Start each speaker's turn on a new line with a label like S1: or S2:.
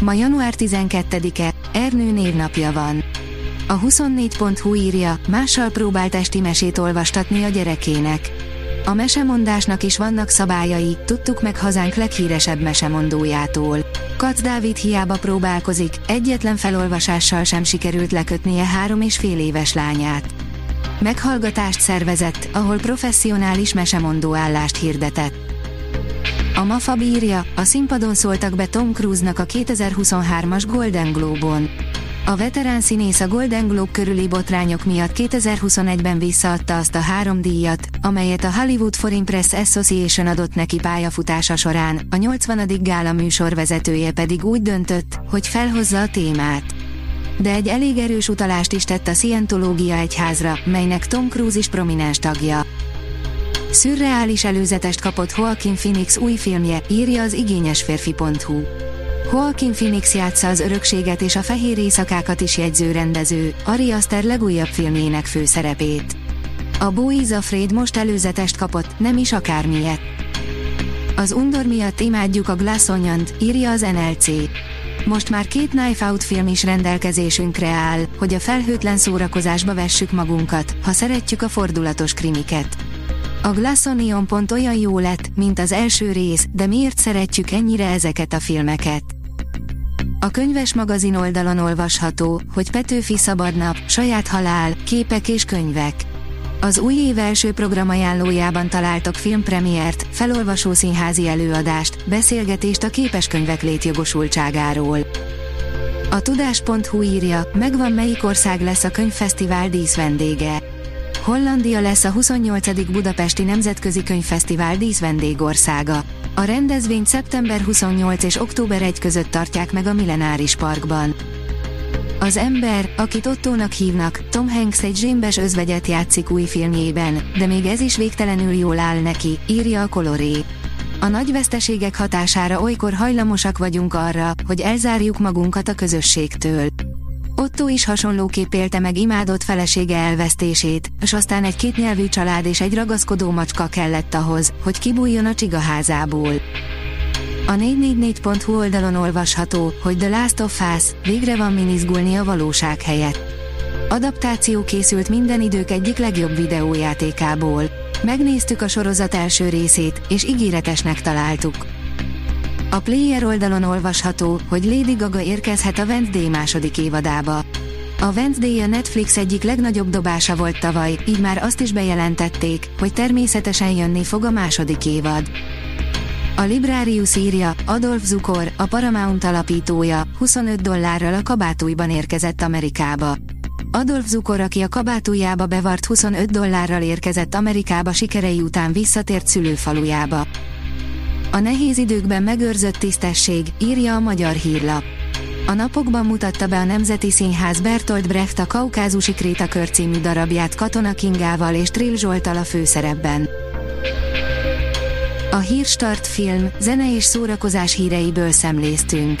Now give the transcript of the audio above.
S1: Ma január 12-e, Ernő névnapja van. A 24.hu írja, mással próbált esti mesét olvastatni a gyerekének. A mesemondásnak is vannak szabályai, tudtuk meg hazánk leghíresebb mesemondójától. Kac Dávid hiába próbálkozik, egyetlen felolvasással sem sikerült lekötnie három és fél éves lányát. Meghallgatást szervezett, ahol professzionális mesemondó állást hirdetett. A MAFA bírja, a színpadon szóltak be Tom Cruise-nak a 2023-as Golden Globe-on. A veterán színész a Golden Globe körüli botrányok miatt 2021-ben visszaadta azt a három díjat, amelyet a Hollywood Foreign Press Association adott neki pályafutása során, a 80. gála műsorvezetője pedig úgy döntött, hogy felhozza a témát. De egy elég erős utalást is tett a Scientológia egyházra, melynek Tom Cruise is prominens tagja. Szürreális előzetest kapott Joaquin Phoenix új filmje, írja az igényesférfi.hu. Joaquin Phoenix játsza az örökséget és a fehér éjszakákat is jegyző rendező, Ari Aster legújabb filmjének főszerepét. A Bo is Afraid most előzetest kapott, nem is akármilyet. Az undor miatt imádjuk a Glass Onion-t, írja az NLC. Most már két Knife Out film is rendelkezésünkre áll, hogy a felhőtlen szórakozásba vessük magunkat, ha szeretjük a fordulatos krimiket. A Glass Onion pont olyan jó lett, mint az első rész, de miért szeretjük ennyire ezeket a filmeket? A könyves magazin oldalon olvasható, hogy Petőfi Szabadnap, Saját Halál, Képek és Könyvek. Az új év első programajánlójában találtok filmpremiért, felolvasó színházi előadást, beszélgetést a képeskönyvek létjogosultságáról. A tudás.hu írja, megvan melyik ország lesz a könyvfesztivál díszvendége. Hollandia lesz a 28. Budapesti Nemzetközi Könyvfesztivál díszvendégországa. A rendezvényt szeptember 28 és október 1 között tartják meg a Millenáris Parkban. Az ember, akit Ottónak hívnak, Tom Hanks egy zsémbes özvegyet játszik új filmjében, de még ez is végtelenül jól áll neki, írja a Coloré. A nagy veszteségek hatására olykor hajlamosak vagyunk arra, hogy elzárjuk magunkat a közösségtől. Otto is hasonlóképp élte meg imádott felesége elvesztését, és aztán egy kétnyelvű család és egy ragaszkodó macska kellett ahhoz, hogy kibújjon a csigaházából. A 444.hu oldalon olvasható, hogy The Last of Us végre van minizgulni a valóság helyett. Adaptáció készült minden idők egyik legjobb videójátékából. Megnéztük a sorozat első részét, és ígéretesnek találtuk. A Player oldalon olvasható, hogy Lady Gaga érkezhet a Wednesday második évadába. A Wednesday a Netflix egyik legnagyobb dobása volt tavaly, így már azt is bejelentették, hogy természetesen jönni fog a második évad. A Librarius írja, Adolf Zukor, a Paramount alapítója, 25 dollárral a kabátújban érkezett Amerikába. Adolf Zukor, aki a kabátújába bevart 25 dollárral érkezett Amerikába sikerei után visszatért szülőfalujába. A nehéz időkben megőrzött tisztesség, írja a magyar hírlap. A napokban mutatta be a Nemzeti Színház Bertolt Brecht a Kaukázusi Krétakör című darabját Katona Kingával és Trill Zsoltal a főszerepben. A Hírstart film, zene és szórakozás híreiből szemléztünk.